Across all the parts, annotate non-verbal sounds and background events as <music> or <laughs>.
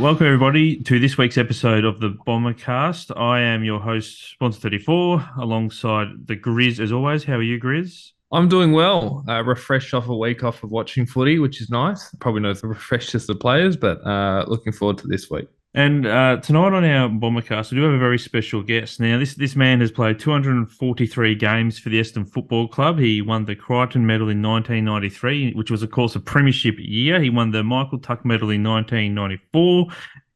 welcome everybody to this week's episode of the Bombercast. I am your host, Boncer 34, alongside the Grizz as always. How are you, Grizz? I'm doing well. Uh, refreshed off a week off of watching footy, which is nice. Probably not the <laughs> refreshed as the players, but uh, looking forward to this week. And uh, tonight on our Bombercast, we do have a very special guest. Now, this this man has played 243 games for the Essendon Football Club. He won the Crichton Medal in 1993, which was, of course, a premiership year. He won the Michael Tuck Medal in 1994.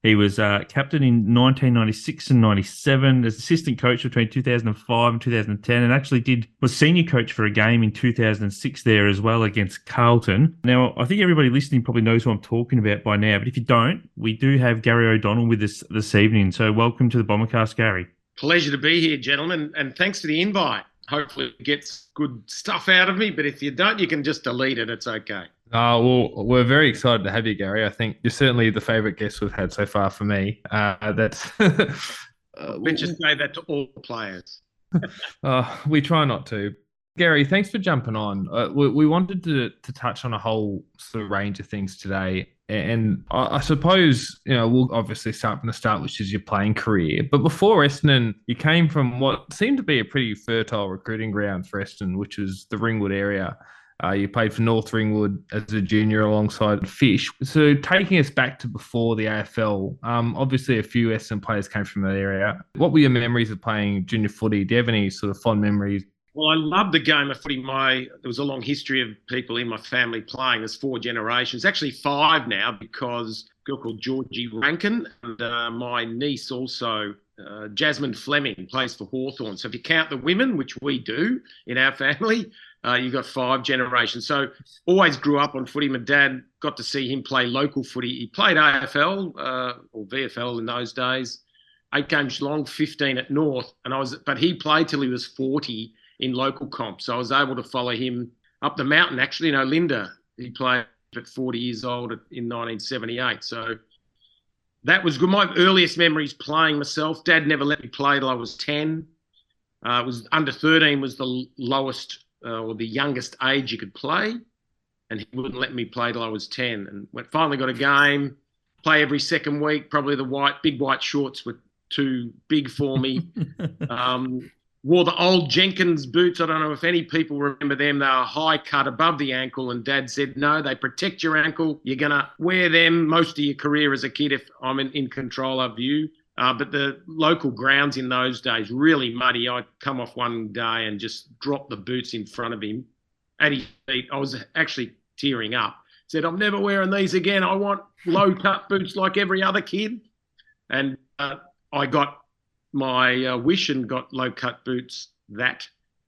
He was uh, captain in 1996 and 97, as assistant coach between 2005 and 2010, and actually did was senior coach for a game in 2006 there as well against Carlton. Now, I think everybody listening probably knows who I'm talking about by now, but if you don't, we do have Gary O'Donnell with us this evening. So, welcome to the Bombercast, Gary. Pleasure to be here, gentlemen, and thanks for the invite. Hopefully, it gets good stuff out of me, but if you don't, you can just delete it. It's okay. Uh, well, we're very excited to have you, Gary. I think you're certainly the favourite guest we've had so far for me. Uh, that's. <laughs> uh, we just say that to all players. <laughs> uh, we try not to. Gary, thanks for jumping on. Uh, we, we, wanted to to touch on a whole sort of range of things today, and I, I, suppose you know we'll obviously start from the start, which is your playing career. But before Essendon, you came from what seemed to be a pretty fertile recruiting ground for Essendon, which is the Ringwood area. Uh, you played for North Ringwood as a junior alongside Fish. So taking us back to before the AFL, um, obviously a few Essendon players came from that area. What were your memories of playing junior footy? Do you have any sort of fond memories? Well, I love the game of footy. My there was a long history of people in my family playing. There's four generations, actually five now, because a girl called Georgie Rankin and uh, my niece also uh, Jasmine Fleming plays for Hawthorn. So if you count the women, which we do in our <laughs> family, uh, you've got five generations. So always grew up on footy. My dad got to see him play local footy. He played AFL uh, or VFL in those days. Eight games long, 15 at North, and I was. But he played till he was 40 in local comps. So I was able to follow him up the mountain. Actually, you know, Linda, he played at 40 years old in 1978. So that was good. My earliest memories playing myself. Dad never let me play till I was 10. Uh, was under 13 was the lowest uh, or the youngest age you could play, and he wouldn't let me play till I was ten. And when finally got a game, play every second week. Probably the white, big white shorts were too big for me. <laughs> um, wore the old Jenkins boots. I don't know if any people remember them. They were high cut above the ankle, and Dad said, "No, they protect your ankle. You're gonna wear them most of your career as a kid if I'm in, in control of you." Uh, but the local grounds in those days really muddy. I'd come off one day and just drop the boots in front of him at his feet. I was actually tearing up. Said, "I'm never wearing these again. I want low cut boots like every other kid." And uh, I got my uh, wish and got low cut boots that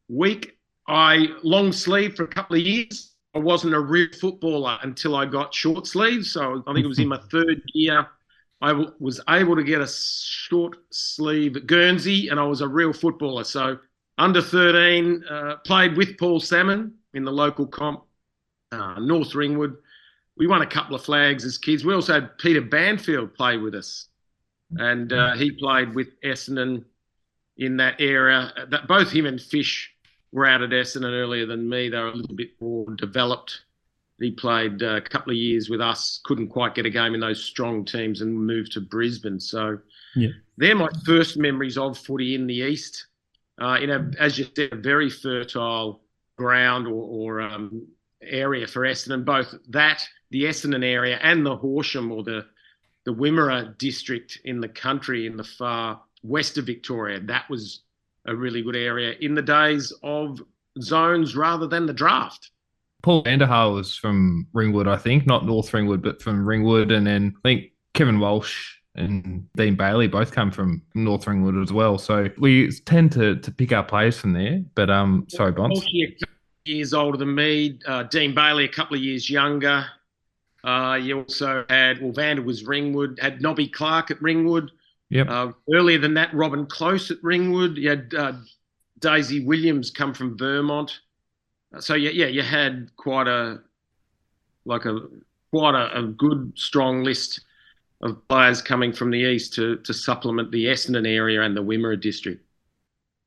week. I long sleeve for a couple of years. I wasn't a real footballer until I got short sleeves. So I think it was in my <laughs> third year I w- was able to get a short sleeve Guernsey, and I was a real footballer. So under 13, uh, played with Paul Salmon in the local comp, uh, North Ringwood. We won a couple of flags as kids. We also had Peter Banfield play with us, and uh, he played with Essendon in that era. That both him and Fish were out at Essendon earlier than me. They were a little bit more developed he played a couple of years with us, couldn't quite get a game in those strong teams and moved to Brisbane. So yeah. they're my first memories of footy in the East. Uh, in a, as you said, a very fertile ground or, or um, area for Essendon, both that, the Essendon area, and the Horsham or the, the Wimmera district in the country in the far west of Victoria. That was a really good area in the days of zones rather than the draft. Paul van der Haar was from Ringwood, I think, not North Ringwood, but from Ringwood, and then I think Kevin Walsh and Dean Bailey both come from North Ringwood as well. So we tend to to pick our players from there. But um, sorry, Bonds. Years older than me. Uh, Dean Bailey a couple of years younger. Uh, you also had well, Vander was Ringwood. Had Nobby Clark at Ringwood. Yep. Uh, earlier than that, Robin Close at Ringwood. You had uh, Daisy Williams come from Vermont so yeah, yeah, you had quite a like a quite a, a, good strong list of players coming from the east to to supplement the Essendon area and the Wimmera district.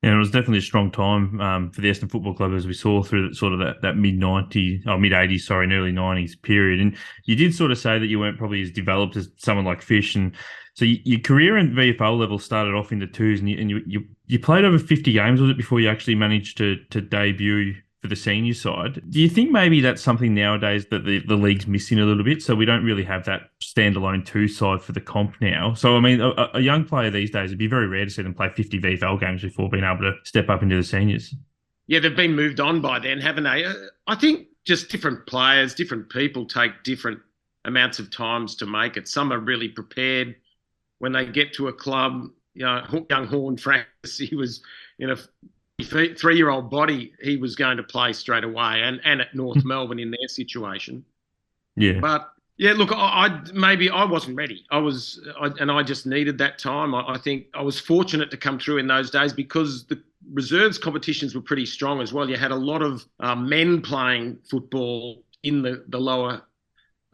And it was definitely a strong time um, for the Essendon Football Club as we saw through sort of that, that mid 90s, or mid 80s, sorry, and early 90s period. And you did sort of say that you weren't probably as developed as someone like Fish. And so you, your career in VFL level started off in the twos, and you, and you, you, you played over 50 games, was it, before you actually managed to, to debut for the senior side. Do you think maybe that's something nowadays that the, the league's missing a little bit? So we don't really have that standalone two side for the comp now. So, I mean, a, a young player these days, it'd be very rare to see them play 50 VFL games before being able to step up into the seniors. Yeah, they've been moved on by then, haven't they? Uh, I think just different players, different people take different amounts of times to make it. Some are really prepared when they get to a club. You know, young Horne-Francis, <laughs> he was you a three year old body, he was going to play straight away and, and at North <laughs> Melbourne in their situation. Yeah. But yeah, look, I, I maybe I wasn't ready. I was, I, and I just needed that time. I, I, think I was fortunate to come through in those days because the reserves competitions were pretty strong as well. You had a lot of uh, men playing football in the, the lower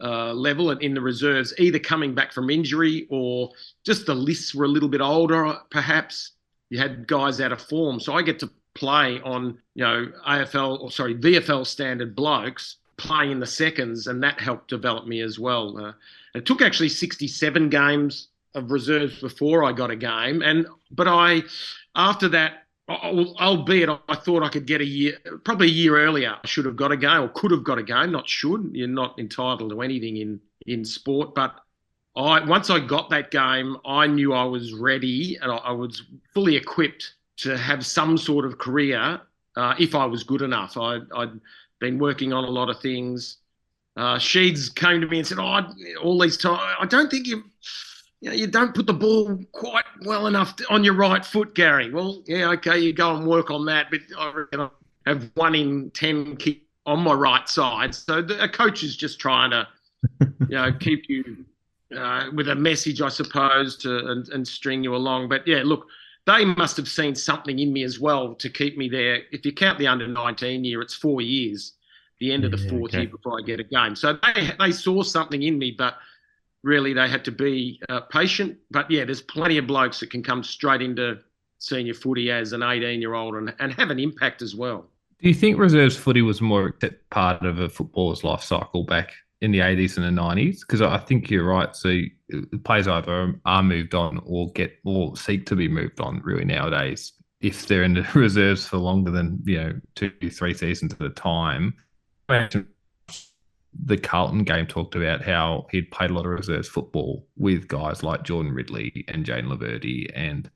uh, level and in the reserves, either coming back from injury or just the lists were a little bit older, perhaps you had guys out of form. So I get to play on, you know, AFL or sorry, VFL standard blokes playing in the seconds, and that helped develop me as well. Uh, it took actually 67 games of reserves before I got a game, and but I, after that, albeit I thought I could get a year, probably a year earlier, I should have got a game or could have got a game. Not should. You're not entitled to anything in in sport, but I once I got that game, I knew I was ready and I, I was fully equipped to have some sort of career uh, if I was good enough. I, had been working on a lot of things. Uh, Sheeds came to me and said, "Oh, all these times, I don't think you." You, know, you don't put the ball quite well enough on your right foot, Gary. Well, yeah, okay, you go and work on that, but I reckon I have one in ten kick on my right side. So the, a coach is just trying to, <laughs> you know, keep you uh, with a message, I suppose, to and, and string you along. But yeah, look, they must have seen something in me as well to keep me there. If you count the under 19 year, it's four years, the end of the fourth okay. year before I get a game. So they, they saw something in me, but really they had to be uh, patient. But yeah, there's plenty of blokes that can come straight into senior footy as an 18 year old and, and have an impact as well. Do you think reserves footy was more part of a footballer's life cycle back in the 80s and the 90s because I think you're right. So players either are moved on or get or seek to be moved on really nowadays if they're in the <laughs> reserves for longer than you know two three seasons at a time. The Carlton game talked about how he'd played a lot of reserves football with guys like Jordan Ridley and Jayden Laverde and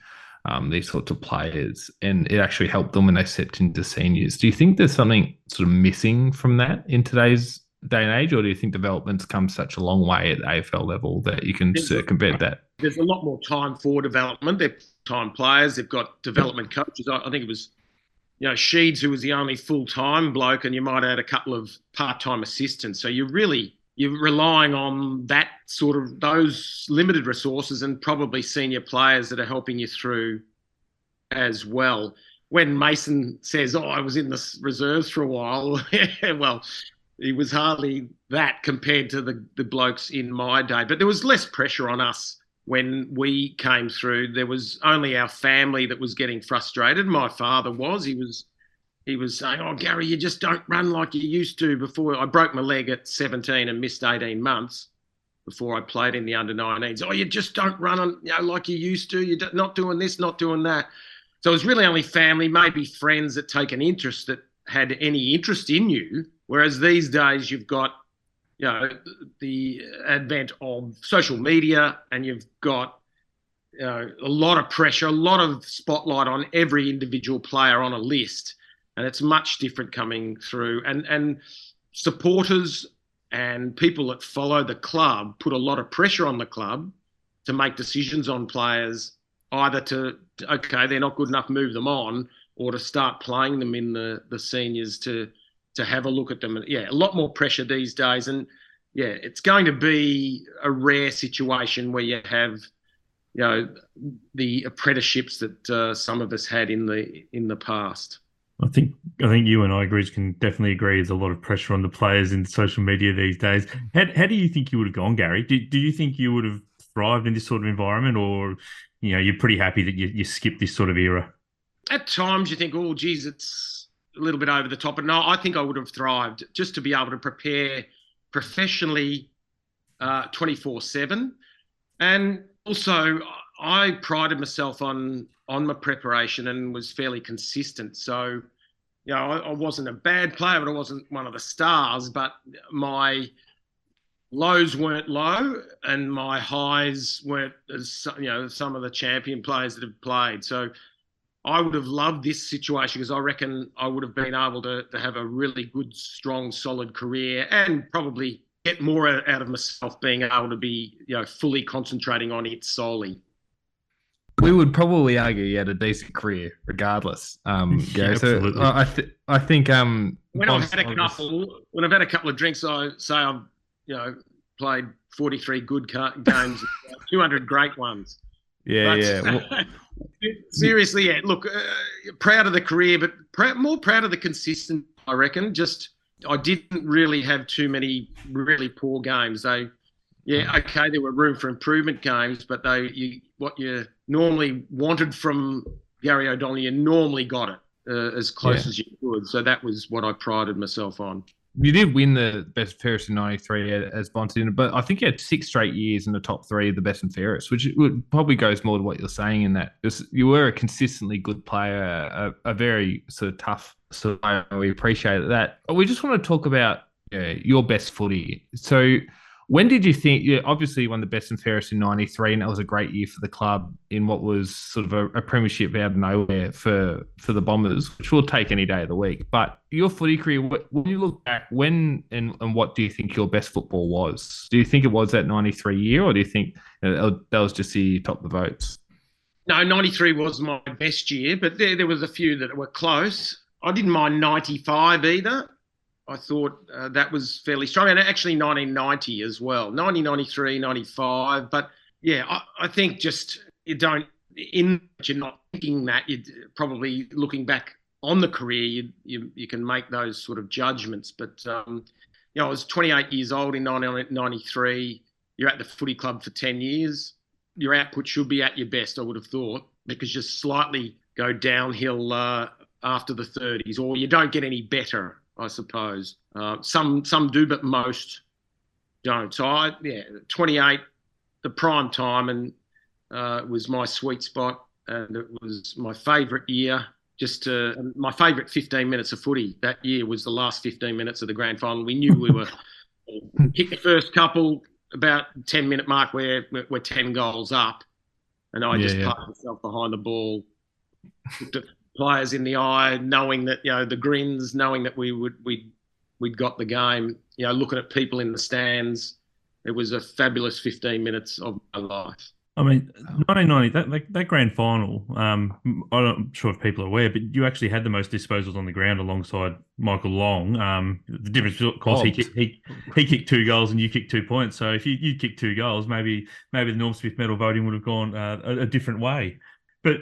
um, these sorts of players, and it actually helped them when they stepped into seniors. Do you think there's something sort of missing from that in today's day and age, or do you think development's come such a long way at AFL level that you can circumvent that? There's a lot more time for development. They've time players. They've got development coaches. I, I think it was, you know, Sheeds who was the only full time bloke, and you might add a couple of part time assistants. So you're really you're relying on that sort of those limited resources and probably senior players that are helping you through as well. When Mason says, "Oh, I was in the reserves for a while," <laughs> well, he was hardly that compared to the, the blokes in my day. But there was less pressure on us when we came through. There was only our family that was getting frustrated. My father was. He was he was saying, "Oh, Gary, you just don't run like you used to." Before I broke my leg at 17 and missed 18 months before I played in the under 19s. Oh, you just don't run on, you know, like you used to. You're not doing this, not doing that. So it was really only family, maybe friends that take an interest that had any interest in you Whereas these days you've got, you know, the advent of social media and you've got you know, a lot of pressure, a lot of spotlight on every individual player on a list, and it's much different coming through. And and supporters and people that follow the club put a lot of pressure on the club to make decisions on players, either to okay they're not good enough, move them on, or to start playing them in the the seniors to to have a look at them. Yeah, a lot more pressure these days. And yeah, it's going to be a rare situation where you have, you know, the apprenticeships that uh, some of us had in the in the past. I think I think you and I agree can definitely agree. There's a lot of pressure on the players in social media these days. How, how do you think you would have gone, Gary? Do, do you think you would have thrived in this sort of environment, or you know, you're pretty happy that you, you skipped this sort of era? at times you think, oh, geez, it's a little bit over the top. But no, I think I would have thrived just to be able to prepare professionally uh, 24 uh, 7. And also, I prided myself on on my preparation and was fairly consistent. So, you know, I, I wasn't a bad player, but I wasn't one of the stars. But my lows weren't low, and my highs weren't as you know some of the champion players that have played. So, I would have loved this situation because I reckon I would have been able to, to have a really good, strong, solid career and probably get more out of myself being able to be, you know, fully concentrating on it solely. We would probably argue you had a decent career, regardless. Um, <laughs> Gary. Yeah, so I, th- I think um, when I've had a couple, when I've had a couple of drinks, I say I've, you know, played forty three good games, <laughs> two hundred great ones. Yeah, but, yeah. Well, <laughs> seriously, yeah. Look, uh, proud of the career, but pr- more proud of the consistent. I reckon. Just I didn't really have too many really poor games. They, yeah, okay, there were room for improvement games, but they, you, what you normally wanted from Gary O'Donnell, you normally got it uh, as close yeah. as you could. So that was what I prided myself on. You did win the best fairest in '93 as Bonton, but I think you had six straight years in the top three of the best and fairest, which probably goes more to what you're saying in that you were a consistently good player, a, a very sort of tough so we appreciate that. We just want to talk about uh, your best footy. So, when did you think? You obviously won the best and fairest in '93, and that was a great year for the club in what was sort of a, a, premiership out of nowhere for for the Bombers, which we'll take any day of the week. But your footy career, when you look back, when and, and what do you think your best football was? Do you think it was that '93 year, or do you think uh, that was just the top the votes? No, 93 was my best year, but there, there was a few that were close. I didn't mind 95 either. I thought uh, that was fairly strong. And actually 1990 as well, 1993, 95. But yeah, I, I think just you don't, in you're not thinking that, you're probably looking back on the career, you, you, you can make those sort of judgments. But, um, you know, I was 28 years old in 1993. You're at the footy club for 10 years. Your output should be at your best, I would have thought, because you slightly go downhill uh, after the 30s, or you don't get any better, I suppose. Uh, some some do, but most don't. So I, yeah, 28, the prime time, and uh, was my sweet spot, and it was my favourite year. Just uh, my favourite 15 minutes of footy that year was the last 15 minutes of the grand final. We knew we were <laughs> hit the first couple about 10 minute mark where we're 10 goals up, and I yeah, just yeah. myself behind the ball, players in the eye, knowing that you know the grins, knowing that we would we we'd got the game. You know, looking at people in the stands. It was a fabulous 15 minutes of my life. I mean, 1990, that, that, that grand final, um, I'm not sure if people are aware, but you actually had the most disposals on the ground alongside Michael Long. Um, the difference, of course, he, he he kicked two goals and you kicked two points. So if you, you kicked two goals, maybe maybe the Norm Smith medal voting would have gone uh, a, a different way. But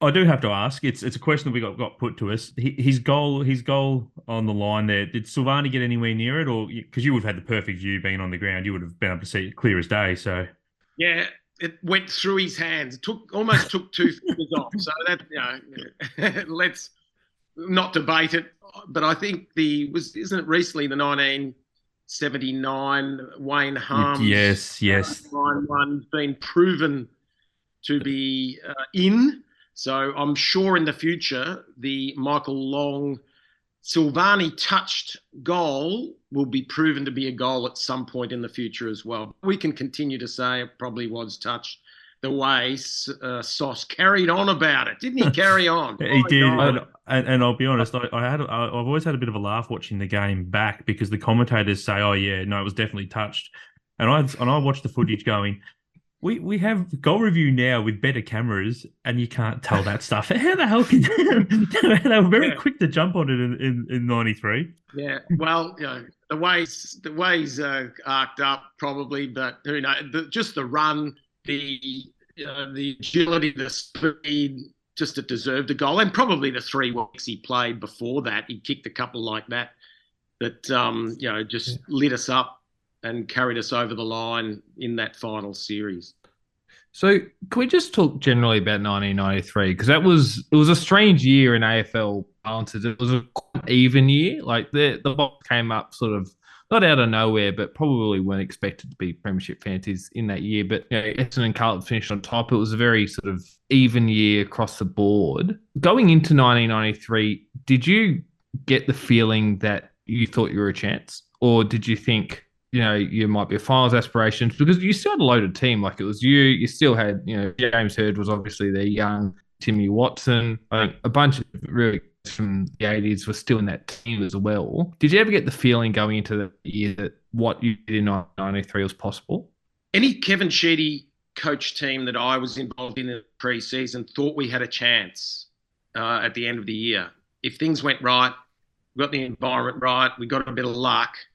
I do have to ask. It's it's a question that we got, got put to us. His goal, his goal on the line there. Did Silvagni get anywhere near it, or because you would have had the perfect view being on the ground, you would have been able to see it clear as day. So yeah, it went through his hands. It took almost took two <laughs> fingers off. So that you know, <laughs> let's not debate it. But I think the was isn't it recently the nineteen seventy nine Wayne Harmes yes yes uh, one has been proven to be uh, in so I'm sure in the future, the Michael Long Silvagni touched goal will be proven to be a goal at some point in the future as well. We can continue to say it probably was touched the way uh, Sauce carried on about it, didn't he? <laughs> Carry on. he oh, did, and, and, I'll be honest, I, I had I, I've always had a bit of a laugh watching the game back because the commentators say, "Oh yeah, no, it was definitely touched," and I and I watched the footage going, we we have goal review now with better cameras, and you can't tell that <laughs> stuff. <laughs> How the hell can <laughs> they were very yeah. quick to jump on it in in, in '93? Yeah, well, you know the ways the ways uh, arced up probably, but who knows? The, just the run, the uh, the agility, the speed, just it deserved a goal, and probably the three weeks he played before that, he kicked a couple like that that um, you know just yeah. lit us up and carried us over the line in that final series. So can we just talk generally about 1993 because that was it was a strange year in AFL balances. It was a even year. Like the the box came up sort of not out of nowhere, but probably weren't expected to be premiership fancies in that year. But you know, Essendon and Carlton finished on top. It was a very sort of even year across the board. Going into 1993, did you get the feeling that you thought you were a chance, or did you think you know, you might be a finals aspirations because you still had a loaded team. Like it was you, you still had, you know, James Hird was obviously the young Timmy Watson. a bunch of really from the 80s were still in that team as well. Did you ever get the feeling going into the year that what you did in 93 was possible? Any Kevin Sheedy coach team that I was involved in in the preseason thought we had a chance uh, at the end of the year. If things went right, we got the environment right, we got a bit of luck –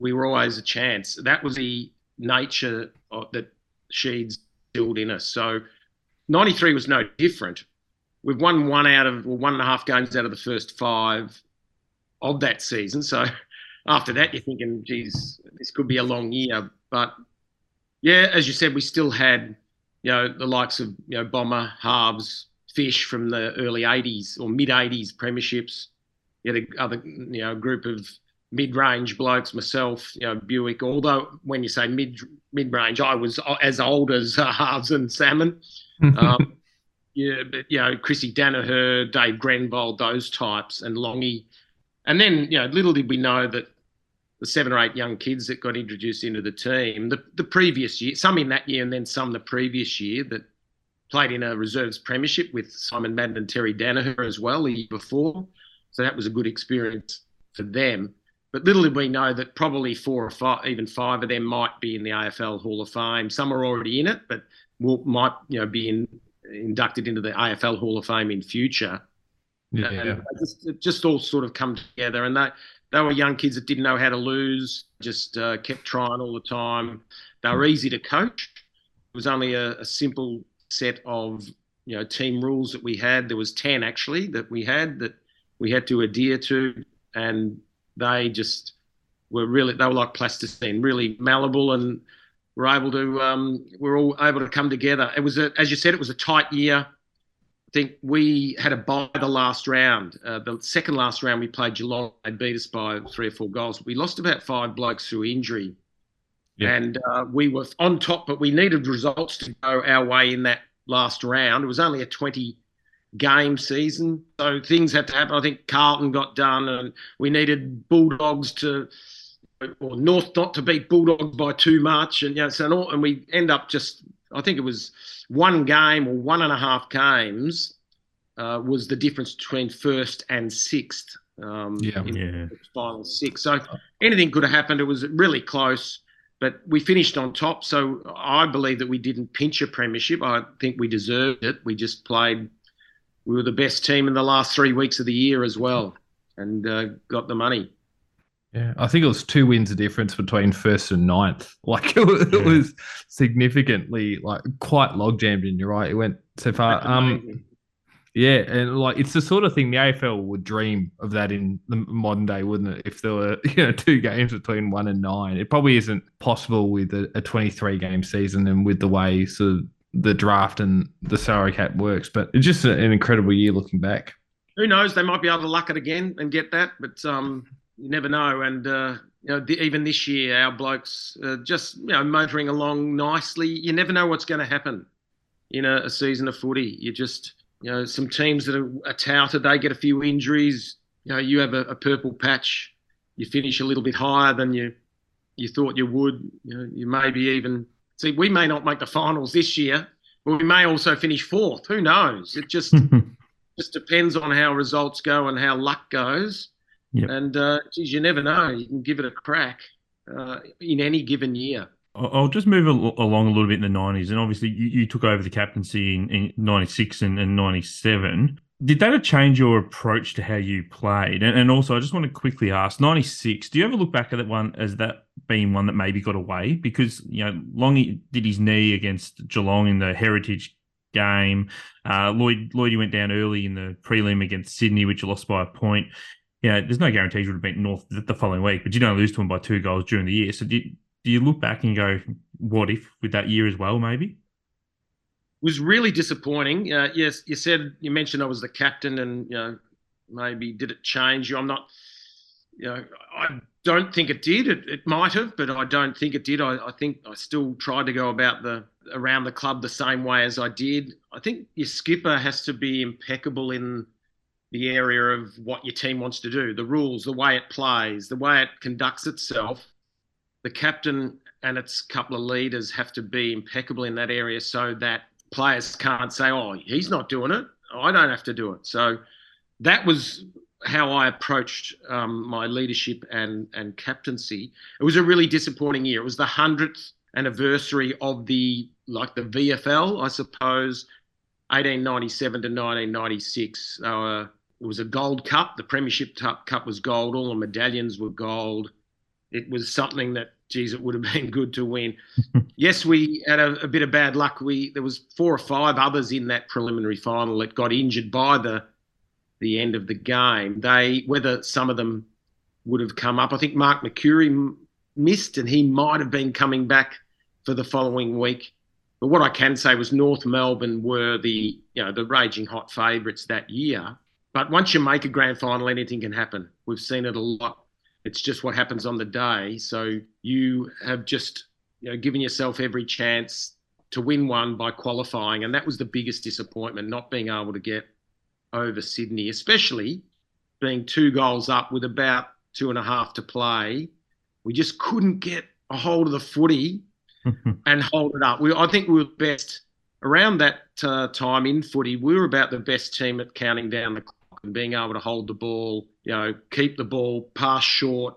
we were always a chance. That was the nature of, that Sheeds built in us. So 93 was no different. We've won one out of, well, one and a half games out of the first five of that season. So <laughs> after that, you're thinking, geez, this could be a long year. But yeah, as you said, we still had, you know, the likes of, you know, Bomber, Halves, Fish from the early 80s or mid 80s premierships. You had a other, you know, group of mid-range blokes, myself, you know, Bewick. Although when you say mid mid-range, I was as old as uh, Halves and Salmon. <laughs> um, yeah, but you know, Chrissy Daniher, Dave Grenvold, those types, and Longy. And then, you know, little did we know that the seven or eight young kids that got introduced into the team the, the previous year, some in that year and then some the previous year that played in a reserves premiership with Simon Madden and Terry Daniher as well the year before. So that was a good experience for them. But little did we know that probably four or five, even five of them might be in the AFL Hall of Fame. Some are already in it, but will, might you know be in, inducted into the AFL Hall of Fame in future. Yeah, and just, it just all sort of come together, and they they were young kids that didn't know how to lose, just uh, kept trying all the time. They were easy to coach. It was only a, a simple set of you know team rules that we had. There was ten actually that we had that we had to adhere to, and they just were really they were like plasticine, really malleable, and were able to um, we're all able to come together. It was a, as you said, it was a tight year. I think we had a bye the last round. Uh, the second last round we played Geelong. They beat us by three or four goals. We lost about five blokes through injury, yeah. and uh, we were on top, but we needed results to go our way in that last round. It was only a twenty game season. So things had to happen. I think Carlton got done, and we needed Bulldogs to, or North not to beat Bulldogs by too much, and you know, so and we end up just. I think it was one game or one and a half games uh, was the difference between first and sixth. Um, yeah, yeah. Final six. So anything could have happened. It was really close, but we finished on top. So I believe that we didn't pinch a premiership. I think we deserved it. We just played we were the best team in the last three weeks of the year as well, and uh, got the money. Yeah, I think it was two wins a difference between first and ninth. <laughs> Like it was, yeah. it was significantly like quite log jammed. And you're right, it went so far. Um, yeah, and like it's the sort of thing the AFL would dream of that in the modern day, wouldn't it? If there were <laughs> you know two games between one and nine, it probably isn't possible with a, a 23 game season and with the way sort of the draft and the salary cap works. But it's just an incredible year looking back. Who knows? They might be able to luck it again and get that, but um, you never know. And uh, you know, even this year, our blokes just you know motoring along nicely. You never know what's going to happen in a, a, season of footy. You just you know some teams that are, are touted, they get a few injuries. You know, you have a, a purple patch. You finish a little bit higher than you you thought you would. You know, you maybe even See, we may not make the finals this year, but we may also finish fourth. Who knows? It just <laughs> just depends on how results go and how luck goes. Yep. And uh, geez, you never know. You can give it a crack uh, in any given year. I'll just move along a little bit in the 90s. And obviously, you, you took over the captaincy in, in 96 and, and 97 did that change your approach to how you played? And, and, also, I just want to quickly ask: ninety six. Do you ever look back at that one as that being one that maybe got away because you know Long did his knee against Geelong in the Heritage game. Uh, Lloyd Lloyd went down early in the prelim against Sydney, which you lost by a point. Yeah, you know, there's no guarantees you would have beaten North the following week, but you don't lose to them by two goals during the year. So do you, do you look back and go, what if with that year as well, maybe? Was really disappointing. Uh, yes, you said you mentioned I was the captain, and you know maybe did it change you? I'm not. You know, I don't think it did. It, it might have, but I don't think it did. I, I think I still tried to go about the around the club the same way as I did. I think your skipper has to be impeccable in the area of what your team wants to do, the rules, the way it plays, the way it conducts itself. The captain and its couple of leaders have to be impeccable in that area so that players can't say, "Oh, he's not doing it. I don't have to do it." So that was how I approached um, my leadership and and captaincy. It was a really disappointing year. It was the hundredth anniversary of the like the VFL, I suppose, 1897 to 1996. Uh, it was a gold cup. The Premiership Cup was gold. All the medallions were gold. It was something that geez, it would have been good to win. <laughs> yes, we had a, a, bit of bad luck. We there was four or five others in that preliminary final that got injured by the the end of the game. They whether some of them would have come up. I think Mark Mercuri missed, and he might have been coming back for the following week. But what I can say was North Melbourne were the you know the raging hot favourites that year. But once you make a grand final, anything can happen. We've seen it a lot it's just what happens on the day. So you have just you know given yourself every chance to win one by qualifying, and that was the biggest disappointment, not being able to get over Sydney, especially being two goals up with about two and a half to play. We just couldn't get a hold of the footy <laughs> and hold it up. We, I think we were best around that uh, time in footy. We were about the best team at counting down the clock and being able to hold the ball you know, keep the ball, pass short,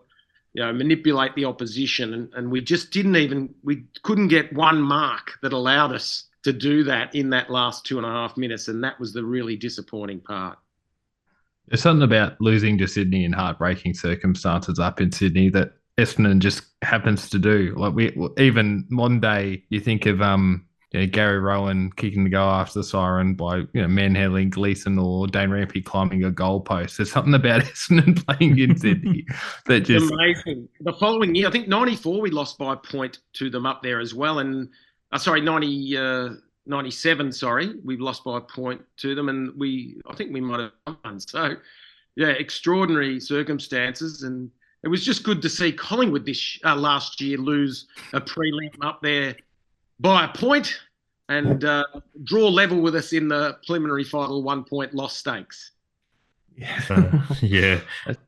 you know, manipulate the opposition. And, and we just didn't even, we couldn't get one mark that allowed us to do that in that last two and a half minutes. And that was the really disappointing part. There's something about losing to Sydney in heartbreaking circumstances up in Sydney that Essendon just happens to do. Like we even one day you think of um you know, Gary Rohan kicking the goal after the siren by you know manhandling Gleeson or Dane Rampe climbing a goalpost. There's something about <laughs> Essendon playing in Sydney <laughs> that just amazing. The following year, I think '94 we lost by a point to them up there as well, and uh, sorry, 90, uh, 97, sorry, we lost by a point to them, and we I think we might have won. So yeah, extraordinary circumstances and. It was just good to see Collingwood this uh, last year lose a prelim up there by a point and uh, draw level with us in the preliminary final one point loss stakes. Yeah. Uh, <laughs> yeah.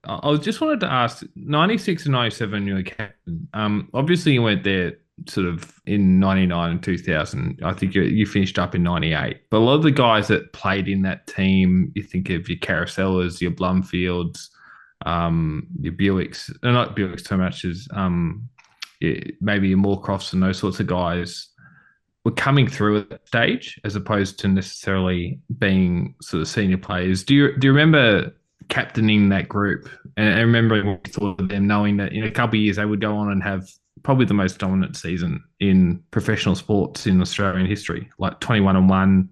I just wanted to ask 96 and 97, you were captain. Um, obviously, you went there sort of in 99 and 2000. I think you, you finished up in 98. But a lot of the guys that played in that team, you think of your Caracellas, your Blumfields, um, your Bewicks, not Bewicks so much as um, maybe your Moorcrofts and those sorts of guys were coming through at that stage as opposed to necessarily being sort of senior players. Do you do you remember captaining that group and, and remembering what you thought of them, knowing that in a couple of years they would go on and have probably the most dominant season in professional sports in Australian history, like twenty one and one,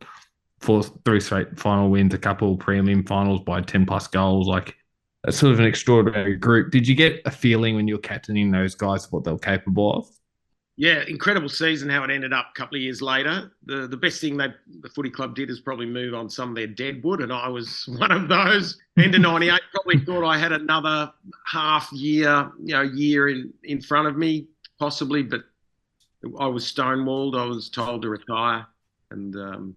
four three straight final wins, a couple prelim finals by ten plus goals, like. That's sort of an extraordinary group. Did you get a feeling when you were captaining those guys what they were capable of? Yeah, incredible season how it ended up a couple of years later. The the best thing they the footy club did is probably move on some of their deadwood, and I was <laughs> one of those. End of '98, probably <laughs> thought I had another half year, you know, year in in front of me, possibly, but I was stonewalled. I was told to retire, and um,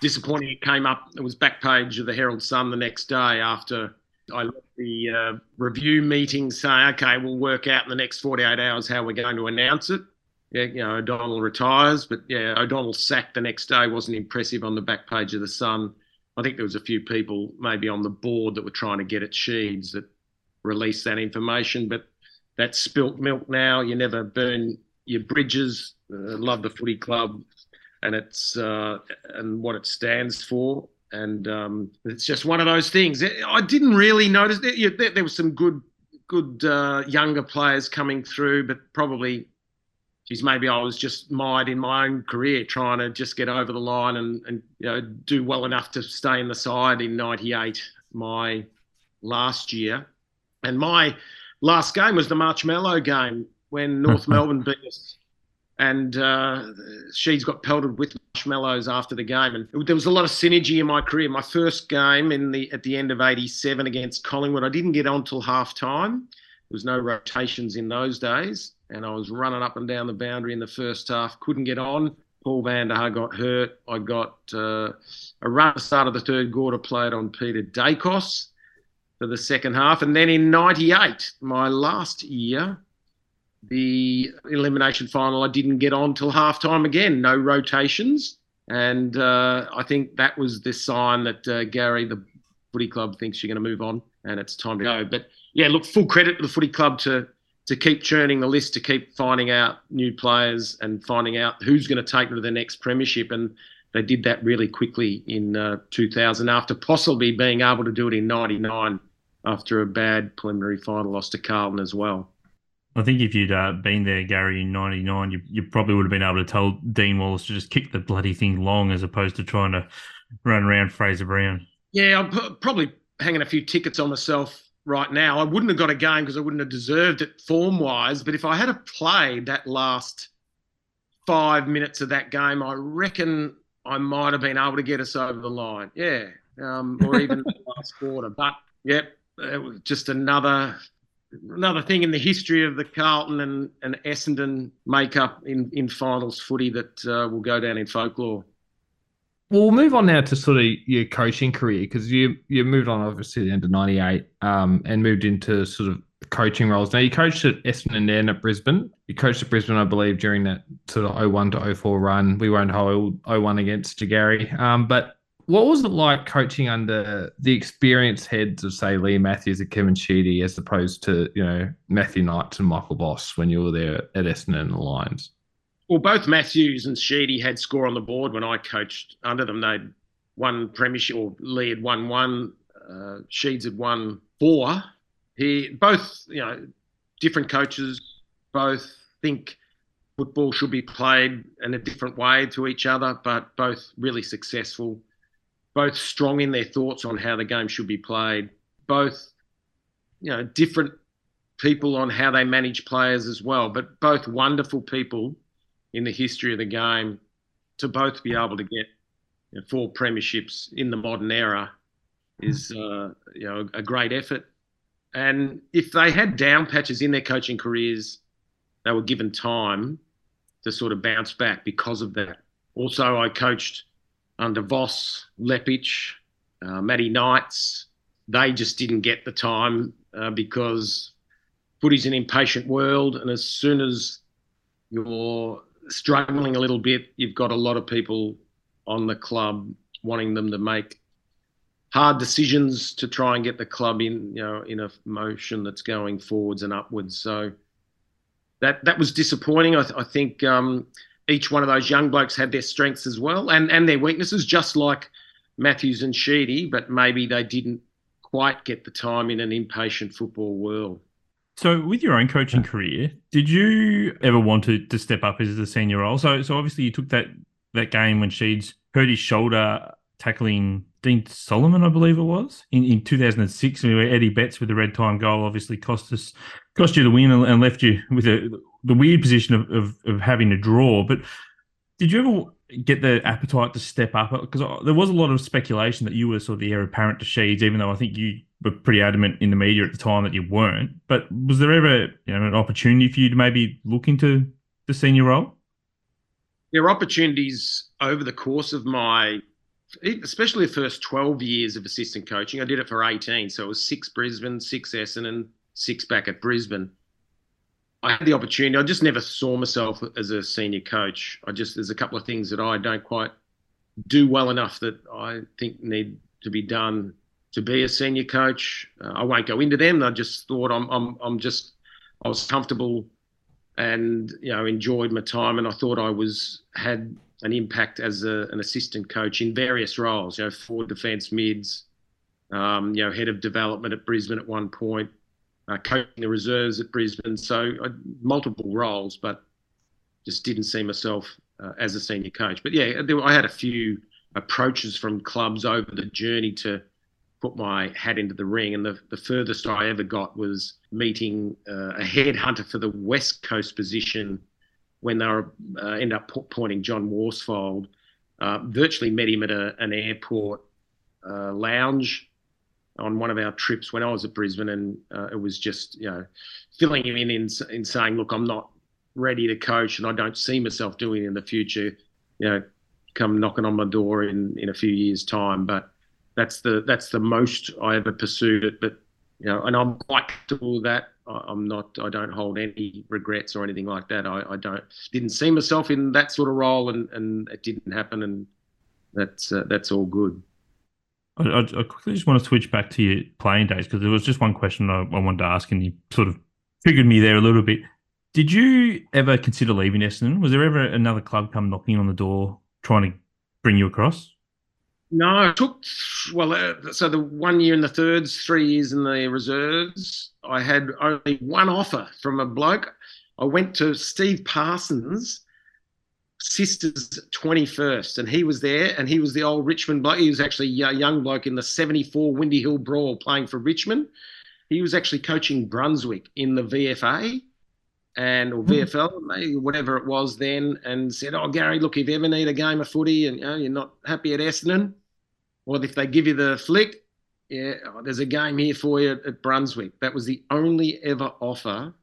disappointing. It came up. It was back page of the Herald Sun the next day after I left the uh, review meeting saying, okay, we'll work out in the next 48 hours how we're going to announce it yeah, you know, O'Donnell retires, but yeah, O'Donnell sacked the next day wasn't impressive on the back page of the Sun. I think there was a few people maybe on the board that were trying to get at Sheeds that released that information, but that's spilt milk now. You never burn your bridges. Uh, love the footy club and it's uh, and what it stands for. And um, it's just one of those things. I didn't really notice. There, there, there was some good, good uh, younger players coming through, but probably geez, maybe I was just mired in my own career trying to just get over the line and, and you know, do well enough to stay in the side in 98, my last year. And my last game was the Marshmallow game when <laughs> North Melbourne beat us and uh, Sheeds got pelted with marshmallows after the game. And there was a lot of synergy in my career. My first game in the at the end of '87 against Collingwood, I didn't get on till half time. There was no rotations in those days, and I was running up and down the boundary in the first half. Couldn't get on. Paul van der Haar got hurt. I got uh, a run at the start of the third quarter, played on Peter Daicos for the second half. And then in 98, my last year, the elimination final, I didn't get on till half time again, no rotations. And uh, I think that was the sign that uh, Gary, the footy club, thinks you're going to move on and it's time to go. But yeah, look, full credit to the footy club to to keep churning the list, to keep finding out new players and finding out who's going to take them to the next premiership. And they did that really quickly in uh, 2000 after possibly being able to do it in 99 after a bad preliminary final loss to Carlton as well. I think if you'd uh, been there, Gary, in '99, you, you probably would have been able to tell Dean Wallace to just kick the bloody thing long as opposed to trying to run around Fraser Brown. Yeah, I'm probably hanging a few tickets on myself right now. I wouldn't have got a game because I wouldn't have deserved it form wise. But if I had played that last five minutes of that game, I reckon I might have been able to get us over the line. Yeah, um, or even the <laughs> last quarter. But yep, it was just another another thing in the history of the Carlton and, and Essendon makeup in, in finals footy that uh, will go down in folklore. We'll move on now to sort of your coaching career because you you moved on obviously the end of '98 um, and moved into sort of coaching roles. Now you coached at Essendon and at Brisbane. You coached at Brisbane, I believe, during that sort of 01 to 04 run. We won't hold 01 against Gary, um, but what was it like coaching under the experienced heads of, say, Leigh Matthews and Kevin Sheedy, as opposed to you know Matthew Knights and Michael Voss when you were there at Essendon and the Lions? Well, both Matthews and Sheedy had score on the board when I coached under them. They'd won premiership, or Leigh had won one, uh, Sheeds had won four. He both, you know, different coaches, both think football should be played in a different way to each other, but both really successful both strong in their thoughts on how the game should be played, both you know different people on how they manage players as well, but both wonderful people in the history of the game to both be able to get you know, four premierships in the modern era is uh, you know a great effort. And if they had down patches in their coaching careers, they were given time to sort of bounce back because of that. Also, I coached under Voss, Leppitsch, uh, Matty Knights. They just didn't get the time uh, because footy's an impatient world, and as soon as you're struggling a little bit, you've got a lot of people on the club wanting them to make hard decisions to try and get the club in, you know, in a motion that's going forwards and upwards. So that that was disappointing. I, th- I think um, each one of those young blokes had their strengths as well and, and their weaknesses, just like Matthews and Sheedy, but maybe they didn't quite get the time in an impatient football world. So, with your own coaching career, did you ever want to, to step up as a senior role? So, so obviously you took that that game when Sheeds hurt his shoulder tackling Dean Solomon, I believe it was, in, in 2006, where Eddie Betts with the red time goal obviously cost us cost you the win and, and left you with a the weird position of, of, of having to draw. But did you ever get the appetite to step up? Because there was a lot of speculation that you were sort of the heir apparent to Sheeds, even though I think you were pretty adamant in the media at the time that you weren't. But was there ever you know an opportunity for you to maybe look into the senior role? There were opportunities over the course of my, especially the first 12 years of assistant coaching. I did it for 18. So it was six Brisbane, six Essendon, six back at Brisbane. I had the opportunity. I just never saw myself as a senior coach. I just there's a couple of things that I don't quite do well enough that I think need to be done to be a senior coach. Uh, I won't go into them. I just thought I'm I'm I'm just I was comfortable and you know enjoyed my time and I thought I was had an impact as a, an assistant coach in various roles. You know, forward defence mids, um, you know, head of development at Brisbane at one point uh, coaching the reserves at Brisbane. So uh, multiple roles, but just didn't see myself uh, as a senior coach. But yeah, there, I had a few approaches from clubs over the journey to put my hat into the ring. And the, the furthest I ever got was meeting uh, a headhunter for the West Coast position when they were uh, end up appointing John Worsfold. Uh, virtually met him at a, an airport uh, lounge on one of our trips when I was at Brisbane, and uh, it was just you know filling him in, in in saying, "Look, I'm not ready to coach, and I don't see myself doing it in the future." You know, come knocking on my door in in a few years' time, but that's the that's the most I ever pursued it. But you know, and I'm quite comfortable with that. I'm not. I don't hold any regrets or anything like that. I, I don't. Didn't see myself in that sort of role, and, and it didn't happen, and that's uh, that's all good. I, I, quickly just want to switch back to your playing days because there was just one question I, I wanted to ask, and you sort of triggered me there a little bit. Did you ever consider leaving Essendon? Was there ever another club come knocking on the door trying to bring you across? No, it took well. Uh, so the one year in the thirds, three years in the reserves. I had only one offer from a bloke. I went to Steve Parsons' sister's 21st, and he was there, and he was the old Richmond bloke. He was actually a young bloke in the 74 Windy Hill Brawl playing for Richmond. He was actually coaching Brunswick in the VFA and or hmm. VFL, whatever it was then, and said, "Oh, Gary, look, if you ever need a game of footy and you know, you're not happy at Essendon, well, if they give you the flick, yeah, there's a game here for you at, Brunswick. That was the only ever offer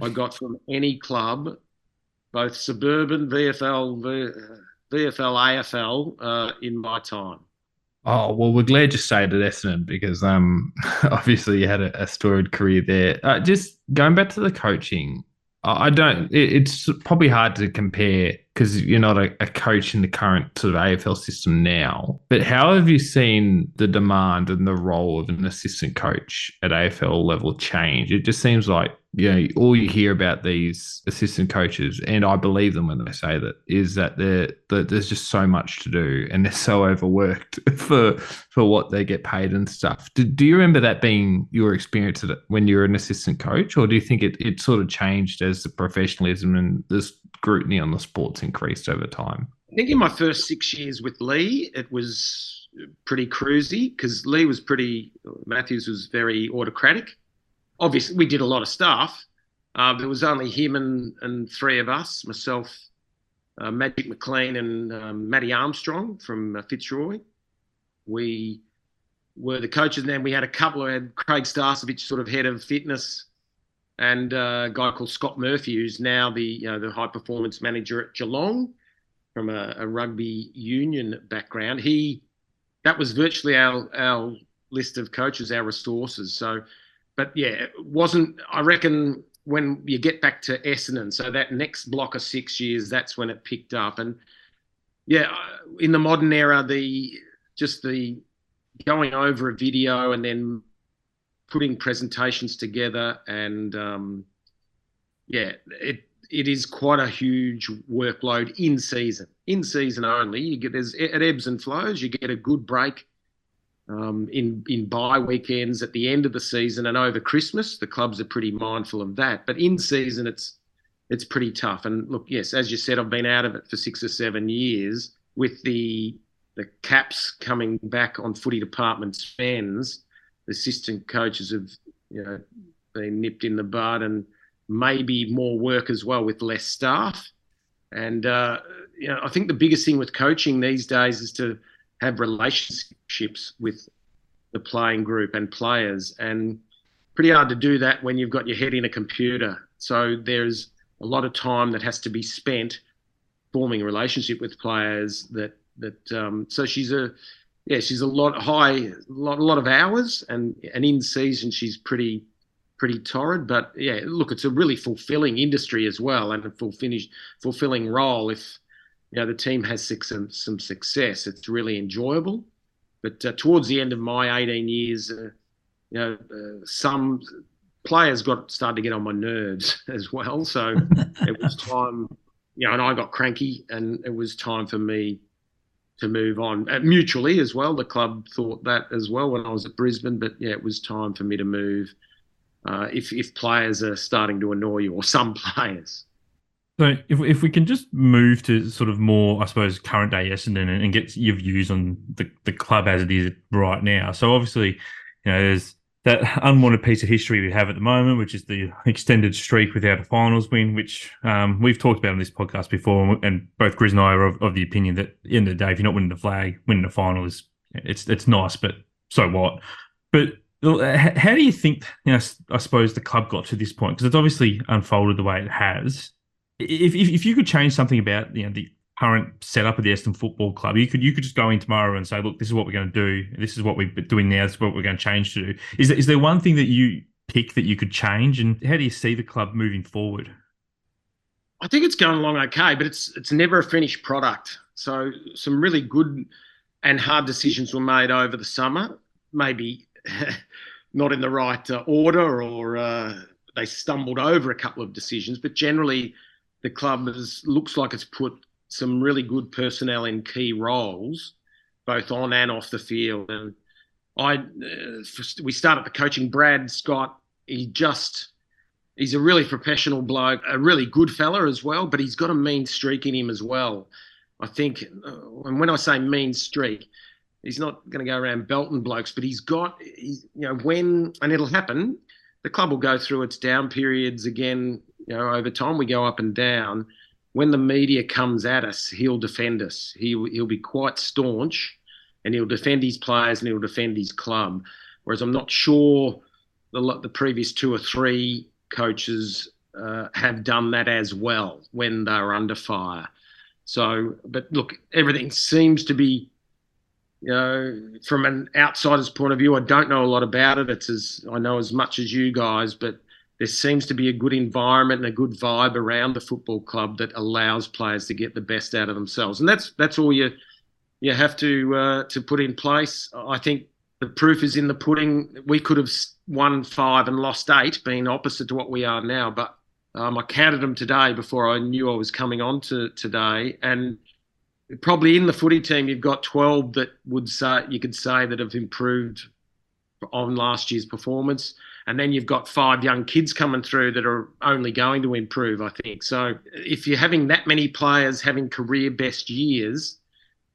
I got from any club, both suburban, VFL, VFL, AFL, uh, in my time. Oh well, we're glad you stayed at Essendon because um, <laughs> obviously you had a, a storied career there. Uh, just going back to the coaching, I don't. It's probably hard to compare because you're not a, a, coach in the current sort of AFL system now. But how have you seen the demand and the role of an assistant coach at AFL level change? It just seems like you know, all you hear about these assistant coaches, and I believe them when they say that, is that they're, that there's just so much to do and they're so overworked <laughs> for for what they get paid and stuff. Do, do you remember that being your experience when you were an assistant coach, or do you think it, it sort of changed as the professionalism and the scrutiny on the sports increased over time? I think in my first six years with Leigh, it was pretty cruisy because Leigh was pretty, Matthews was very autocratic obviously we did a lot of stuff. Uh, there was only him and, and three of us, myself, uh, Magic McLean, and um, Matty Armstrong from uh, Fitzroy. We were the coaches, and then we had a couple. We had Craig Starcevich, sort of head of fitness, and uh, a guy called Scott Murphy, who's now the you know, the high performance manager at Geelong, from a, a rugby union background. He that was virtually our our list of coaches, our resources. So but yeah, it wasn't. I reckon when you get back to Essendon, so that next block of six years, that's when it picked up. And yeah, in the modern era, the just the going over a video and then putting presentations together, and um, yeah, it it is quite a huge workload in season. In season only, you get there's it ebbs and flows. You get a good break um, in in bye weekends at the end of the season and over Christmas. The clubs are pretty mindful of that, but in season it's it's pretty tough. And look, yes, as you said, I've been out of it for six or seven years with the the caps coming back on footy department spends. The assistant coaches have you know been nipped in the bud and maybe more work as well with less staff. And uh, you know, I think the biggest thing with coaching these days is to have relationships with the playing group and players. And pretty hard to do that when you've got your head in a computer. So there's a lot of time that has to be spent forming a relationship with players that that um, so she's a yeah she's a lot high a lot, a lot of hours and and in season she's pretty pretty torrid but yeah look it's a really fulfilling industry as well and a finished fulfilling role if you know the team has some some success. It's really enjoyable. But uh, towards the end of my 18 years, uh, you know, uh, some players got started to get on my nerves <laughs> as well. So <laughs> it was time, you know, and I got cranky, and it was time for me to move on uh, mutually as well. The club thought that as well when I was at Brisbane, but yeah, it was time for me to move. Uh, if if players are starting to annoy you, or some <laughs> players. So if if we can just move to sort of more, I suppose, current day Essendon and, and get your views on the, the club as it is right now. So obviously, you know, there's that unwanted piece of history we have at the moment, which is the extended streak without a finals win, which um, we've talked about on this podcast before, and both Grizz and I are of, of, the opinion that in the day, if you're not winning the flag, winning the final is it's it's nice, but so what? But how do you think? You know, I suppose the club got to this point because it's obviously unfolded the way it has. If, if if you could change something about you know the current setup of the Essendon Football Club. You could you could just go in tomorrow and say, look, this is what we're going to do. This is what we're doing now. This is what we're going to change to do. Is there, is there one thing that you pick that you could change, and how do you see the club moving forward? I think it's going along okay, but it's it's never a finished product. So some really good and hard decisions were made over the summer. Maybe <laughs> not in the right uh, order, or uh, they stumbled over a couple of decisions. But generally, the club has, looks like it's put some really good personnel in key roles, both on and off the field. And I, uh, we started the coaching. Brad Scott, he just, he's a really professional bloke, a really good fella as well, but he's got a mean streak in him as well. I think, uh, and when I say mean streak, he's not going to go around belting blokes, but he's got, he's, you know, when, and it'll happen, the club will go through its down periods again, you know, over time we go up and down when the media comes at us, he'll defend us. He, he'll be quite staunch and he'll defend his players and he'll defend his club. Whereas I'm not sure the, the previous two or three coaches uh, have done that as well when they're under fire. So, but look, everything seems to be, you know, from an outsider's point of view, I don't know a lot about it. It's as I know as much as you guys, but there seems to be a good environment and a good vibe around the football club that allows players to get the best out of themselves, and that's that's all you you have to uh, to put in place. I think the proof is in the pudding. We could have won five and lost eight, being opposite to what we are now, but um, I counted them today before I knew I was coming on to today, and probably in the footy team you've got 12 that would say you could say that have improved on last year's performance and then you've got five young kids coming through that are only going to improve, I think. So if you're having that many players having career best years,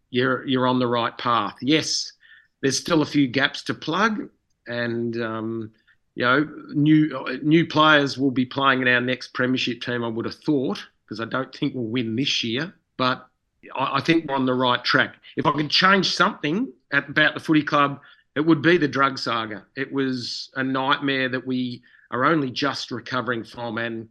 you're you're on the right path. Yes, there's still a few gaps to plug, and um, you know new new players will be playing in our next premiership team. I would have thought because I don't think we'll win this year, but I, I think we're on the right track. If I could change something at, about the footy club it would be the drug saga. It was a nightmare that we are only just recovering from. And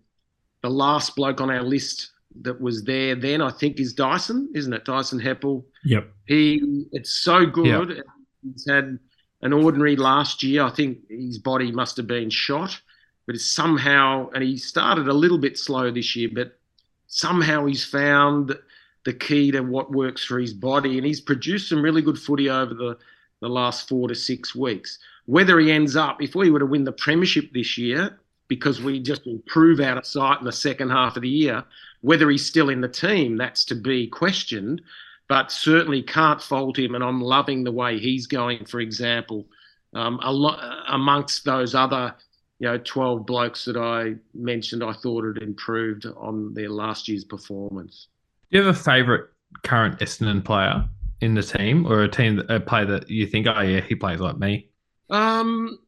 the last bloke on our list that was there then, I think, is Dyson, isn't it? Dyson Heppell. Yep. He, it's so good. Yep. He's had an ordinary last year. I think his body must have been shot, but it's somehow, and he started a little bit slow this year, but somehow he's found the key to what works for his body, and he's produced some really good footy over the the last four to six weeks. Whether he ends up, if we were to win the premiership this year, because we just improve out of sight in the second half of the year, whether he's still in the team, that's to be questioned. But certainly can't fault him, and I'm loving the way he's going. For example, um, a lot amongst those other, you know, 12 blokes that I mentioned, I thought had improved on their last year's performance. Do you have a favourite current Essendon player? In the team or a team a player that you think, oh yeah, he plays like me? Um,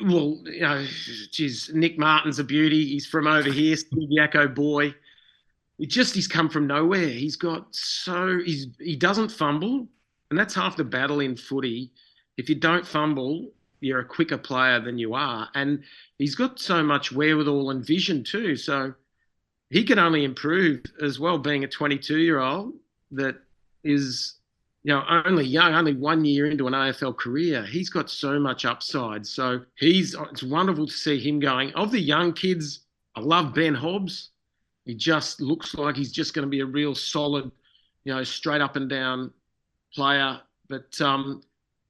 well, you know, geez, Nick Martin's a beauty. He's from over here, Yako boy. He just he's come from nowhere. He's got so he's he doesn't fumble, and that's half the battle in footy. If you don't fumble, you're a quicker player than you are, and he's got so much wherewithal and vision too. So he can only improve as well, being a 22 year old that is you know only young, only one year into an AFL career. He's got so much upside. So he's it's wonderful to see him going. Of the young kids, I love Ben Hobbs. He just looks like he's just going to be a real solid, you know, straight up and down player. But um,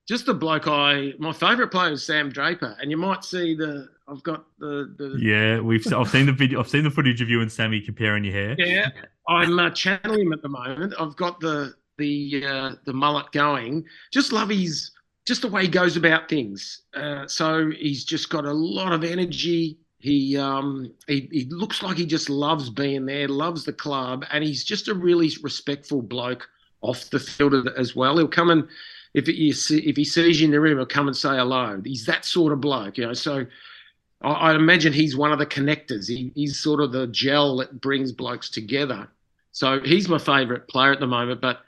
just the bloke I my favourite player is Sam Draper, and you might see the I've got the the yeah we've I've seen the video I've seen the footage of you and Sammy comparing your hair. Yeah, I'm uh, channeling him at the moment. I've got the the uh, the mullet going. Just love his just the way he goes about things. Uh, so he's just got a lot of energy. He, um, he he looks like he just loves being there, loves the club, and he's just a really respectful bloke off the field as well. He'll come and if you see, if he sees you in the room, he'll come and say hello. He's that sort of bloke, you know. So I, I imagine he's one of the connectors. He, he's sort of the gel that brings blokes together. So he's my favourite player at the moment. But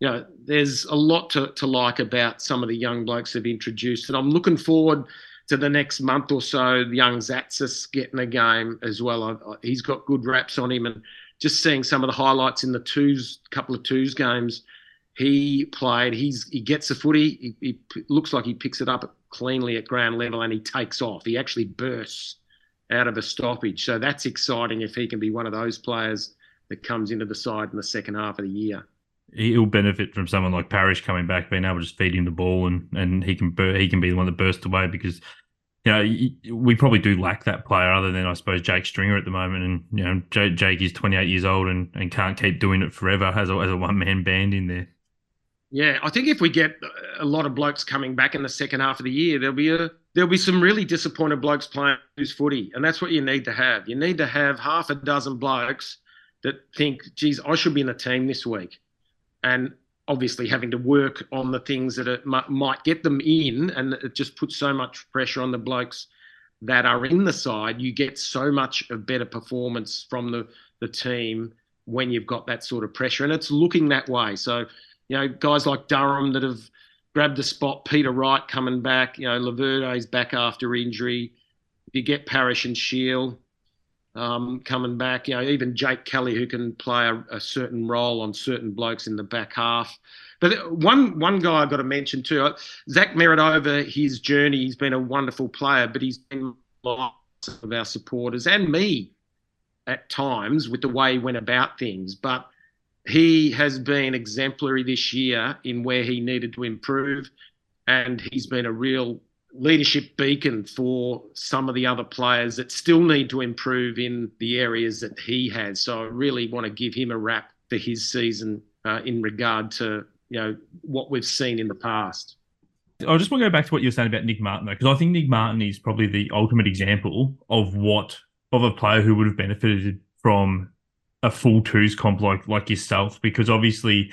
you know, there's a lot to, to like about some of the young blokes they've introduced, and I'm looking forward to the next month or so. Young Tsatas getting a game as well. I, I, he's got good raps on him, and just seeing some of the highlights in the twos, couple of twos games he played. He's he gets the footy. He, he, looks like he picks it up cleanly at ground level, and he takes off. He actually bursts out of a stoppage. So that's exciting if he can be one of those players that comes into the side in the second half of the year. He'll benefit from someone like Parish coming back, being able to just feed him the ball, and and he can bur- he can be the one that bursts away because. You know, we probably do lack that player, other than I suppose Jake Stringer at the moment. And you know, Jake, Jake is 28 years old and, and can't keep doing it forever as a, as a one man band in there. Yeah, I think if we get a lot of blokes coming back in the second half of the year, there'll be a there'll be some really disappointed blokes playing who's footy, and that's what you need to have. You need to have half a dozen blokes that think, "Geez, I should be in the team this week," and obviously having to work on the things that it might get them in, and it just puts so much pressure on the blokes that are in the side. You get so much of better performance from the the team when you've got that sort of pressure, and it's looking that way. So you know, guys like Durham that have grabbed the spot, Peter Wright coming back, you know, Laverde's back after injury. You get Parish and Shiel um, coming back, you know, even Jake Kelly who can play a, a, certain role on certain blokes in the back half. But one one guy I've got to mention too, uh, Zach Merrett over his journey, he's been a wonderful player, but he's been lots of our supporters and me at times with the way he went about things. But he has been exemplary this year in where he needed to improve, and he's been a real leadership beacon for some of the other players that still need to improve in the areas that he has. So I really want to give him a wrap for his season uh, in regard to you know what we've seen in the past. I just want to go back to what you were saying about Nick Martin though, because I think Nick Martin is probably the ultimate example of what of a player who would have benefited from a full twos comp like like yourself because obviously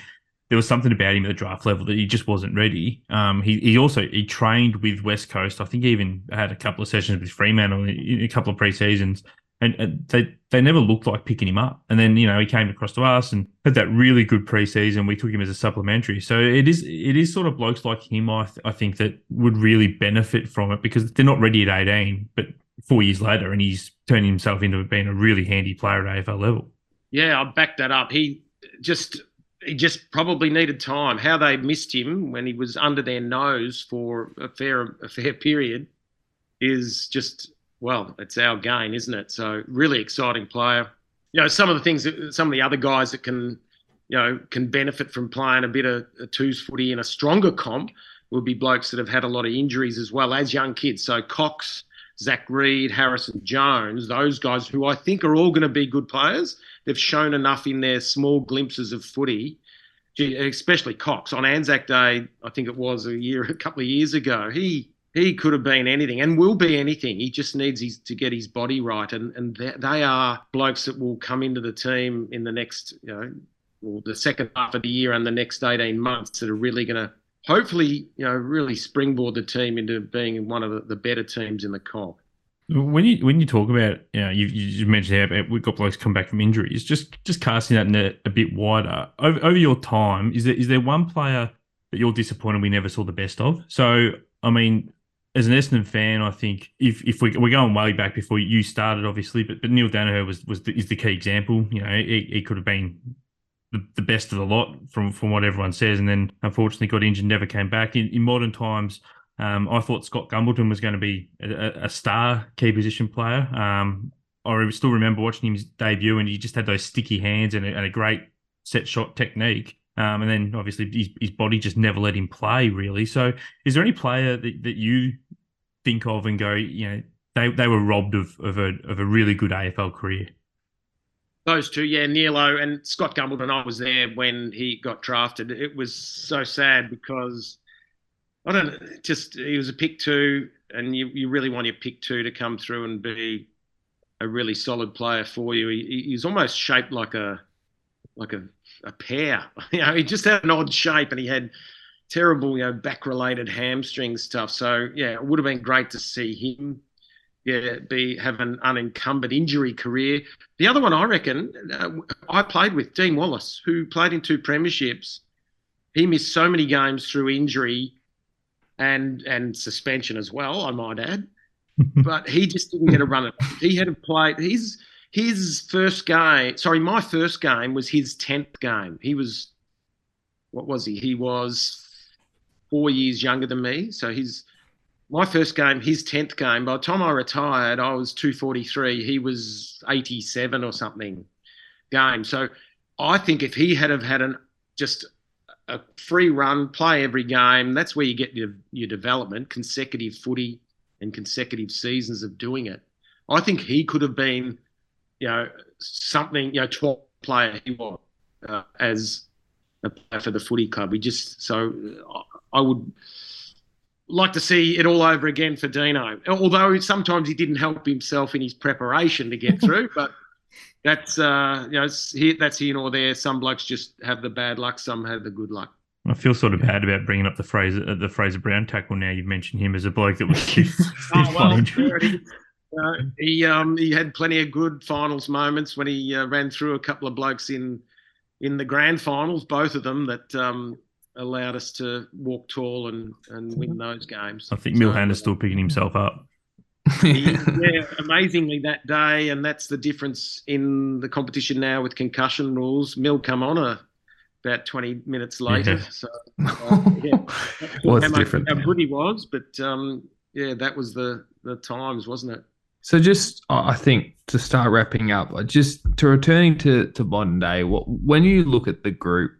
there was something about him at the draft level that he just wasn't ready. Um, he he also he trained with West Coast. I think he even had a couple of sessions with Fremantle in a couple of pre-seasons, and, they they never looked like picking him up. And then you know he came across to us and had that really good pre-season. We took him as a supplementary. So it is it is sort of blokes like him. I th- I think that would really benefit from it because they're not ready at eighteen, but four years later, and he's turning himself into being a really handy player at AFL level. Yeah, I back that up. He just he just probably needed time. How they missed him when he was under their nose for a fair a fair period is just well, it's our gain, isn't it? So really exciting player. You know, some of the things that some of the other guys that can you know can benefit from playing a bit of a twos footy in a stronger comp will be blokes that have had a lot of injuries as well as young kids. So Cox, Zach Reid, Harrison Jones, those guys who I think are all going to be good players they've shown enough in their small glimpses of footy, especially Cox on Anzac Day. I think it was a year, a couple of years ago. He he could have been anything and will be anything. He just needs his, to get his body right, and and they are blokes that will come into the team in the next, you know, well, the second half of the year and the next eighteen months that are really going to hopefully, you know, really springboard the team into being one of the, the better teams in the comp. When you when you talk about you know you you mentioned how we've got blokes come back from injuries, just just casting that net a bit wider over, over your time. Is there is there one player that you're disappointed we never saw the best of? So I mean, as an Essendon fan, I think if if we we're going way back before you started, obviously, but but Neale Daniher was was the, is the key example. You know, he, he could have been the, the best of the lot from from what everyone says, and then unfortunately got injured, never came back. In, in modern times, um, I thought Scott Gumbleton was going to be a, a star key position player. Um, I still remember watching his debut, and he just had those sticky hands and a, and a great set shot technique. Um, and then obviously his, his, body just never let him play really. So, is there any player that, that you think of and go, you know, they, they were robbed of of a of a really good AFL career? Those two, yeah, Neilo and Scott Gumbleton. I was there when he got drafted. It was so sad because I don't know, just he was a pick two, and you, you really want your pick two to come through and be a really solid player for you. He, he's almost shaped like a like a, a pear. <laughs> You know, he just had an odd shape, and he had terrible, you know, back-related hamstring stuff. So yeah, it would have been great to see him, yeah, be have an unencumbered injury career. The other one, I reckon, uh, I played with Dean Wallace, who played in two premierships. He missed so many games through injury and and suspension as well. I might add, <laughs> but he just didn't get a run. At it. He had played his his first game. Sorry, my first game was his tenth game. He was what was he? He was four years younger than me. So his my first game, his tenth game. By the time I retired, I was two forty three. He was eighty seven or something game. So I think if he had have had an just a free run, play every game, that's where you get your, your development, consecutive footy and consecutive seasons of doing it. I think he could have been, you know, something, you know, top player he was uh, as a player for the footy club. We just, so I would like to see it all over again for Dino. Although sometimes he didn't help himself in his preparation to get <laughs> through, but that's uh, you know, here, that's here nor there. Some blokes just have the bad luck, some have the good luck. I feel sort of bad about bringing up the Fraser uh, the Fraser Brown tackle. Now you've mentioned him as a bloke that was <laughs> oh, well, uh, he um, he had plenty of good finals moments when he uh, ran through a couple of blokes in in the grand finals, both of them that um, allowed us to walk tall and, and win those games. I think Mil Hanna is still picking himself up. <laughs> yeah, amazingly that day, and that's the difference in the competition now with concussion rules. Mil come on a, about 20 minutes later. Yeah. So, uh, yeah, <laughs> well, how, different, how good he was, but um, yeah, that was the the times, wasn't it? So just, I think to start wrapping up, just to returning to to modern day, what when you look at the group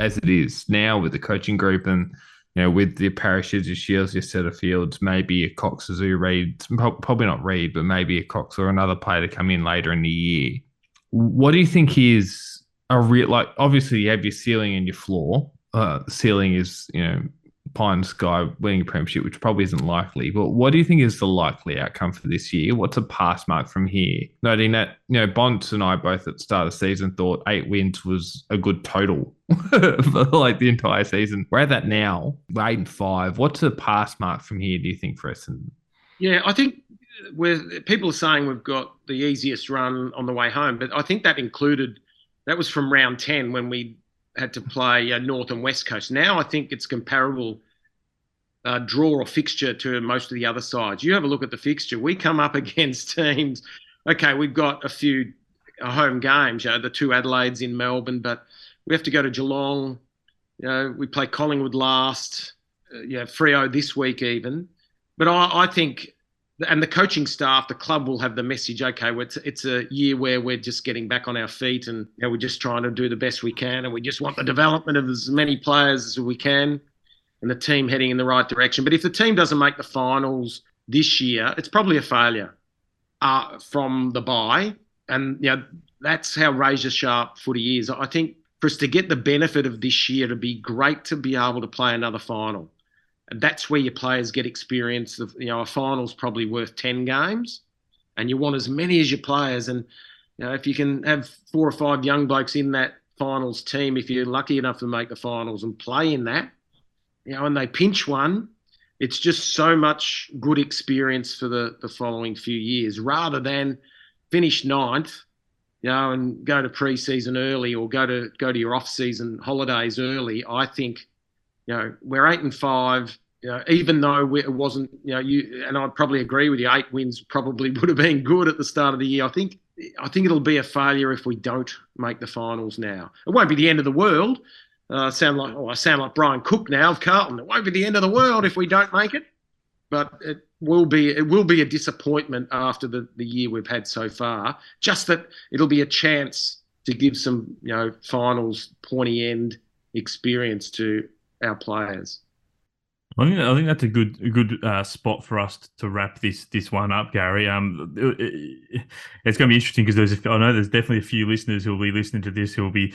as it is now with the coaching group and know with the Parishes, your Shiels, your Setterfields, maybe a Cox, a Reid, probably not Reid, but maybe a Cox or another player to come in later in the year. What do you think is a real like? Obviously, you have your ceiling and your floor. Uh, ceiling is you know the sky winning a premiership, which probably isn't likely. But what do you think is the likely outcome for this year? What's a pass mark from here? Noting that, you know, Bonds and I both at the start of the season thought eight wins was a good total <laughs> for like the entire season. We're at that now. We're eight and five. What's a pass mark from here, do you think, for us? And yeah, I think where people are saying we've got the easiest run on the way home, but I think that included that was from round 10 when we had to play uh, North and West Coast. Now I think it's comparable uh, draw or fixture to most of the other sides. You have a look at the fixture. We come up <laughs> against teams. Okay, we've got a few uh, home games. You know, the two Adelaides in Melbourne, but we have to go to Geelong. You know, we play Collingwood last. Uh, yeah, Freo this week even. But I, I think and the coaching staff, the club will have the message. Okay, it's it's a year where we're just getting back on our feet, and you know, we're just trying to do the best we can, and we just want the development of as many players as we can, and the team heading in the right direction. But if the team doesn't make the finals this year, it's probably a failure uh, from the bye, and you know, that's how razor sharp footy is. I think for us to get the benefit of this year, to be great to be able to play another final that's where your players get experience. Of, you know, a final's probably worth ten games, and you want as many as your players. And you know, if you can have four or five young blokes in that finals team, if you're lucky enough to make the finals and play in that, you know, and they pinch one, it's just so much good experience for the the following few years, rather than finish ninth, you know, and go to pre-season early or go to go to your off-season holidays early. I think you know, we're eight and five. You know, even though we, it wasn't, you know, you and I'd probably agree with you. Eight wins probably <laughs> would have been good at the start of the year. I think, I think it'll be a failure if we don't make the finals now. It won't be the end of the world. Uh, sound like, oh, I sound like Brian Cook now of Carlton. It won't be the end of the world if we don't make it, but it will be. It will be a disappointment after the the year we've had so far. Just that it'll be a chance to give some, you know, finals pointy end experience to our players. I think I think that's a good a good uh, spot for us to wrap this this one up, Gary. Um, it, it, it's going to be interesting because there's a, I know there's definitely a few listeners who will be listening to this who will be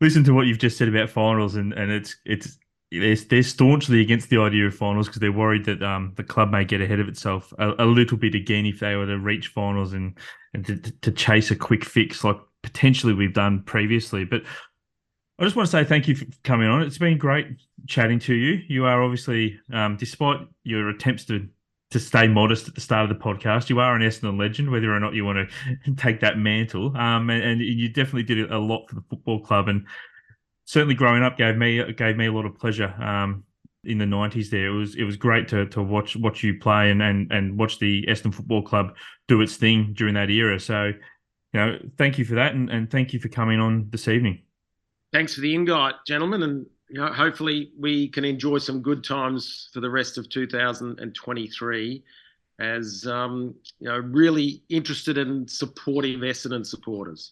listening to what you've just said about finals, and and it's it's they're, they're staunchly against the idea of finals because they're worried that um the club may get ahead of itself a, a little bit again if they were to reach finals and and to, to chase a quick fix like potentially we've done previously, but I just want to say thank you for coming on. It's been great chatting to you. You are obviously, um, despite your attempts to to stay modest at the start of the podcast, you are an Essendon legend, whether or not you want to <laughs> take that mantle. Um, and, and you definitely did a lot for the football club, and certainly growing up gave me gave me a lot of pleasure. Um, in the nineties, there it was it was great to to watch watch you play and and and watch the Essendon Football Club do its thing during that era. So, you know, thank you for that, and, and thank you for coming on this evening thanks for the invite, gentlemen, and you know, hopefully we can enjoy some good times for the rest of 2023 as um, you know really interested and supportive Essendon supporters.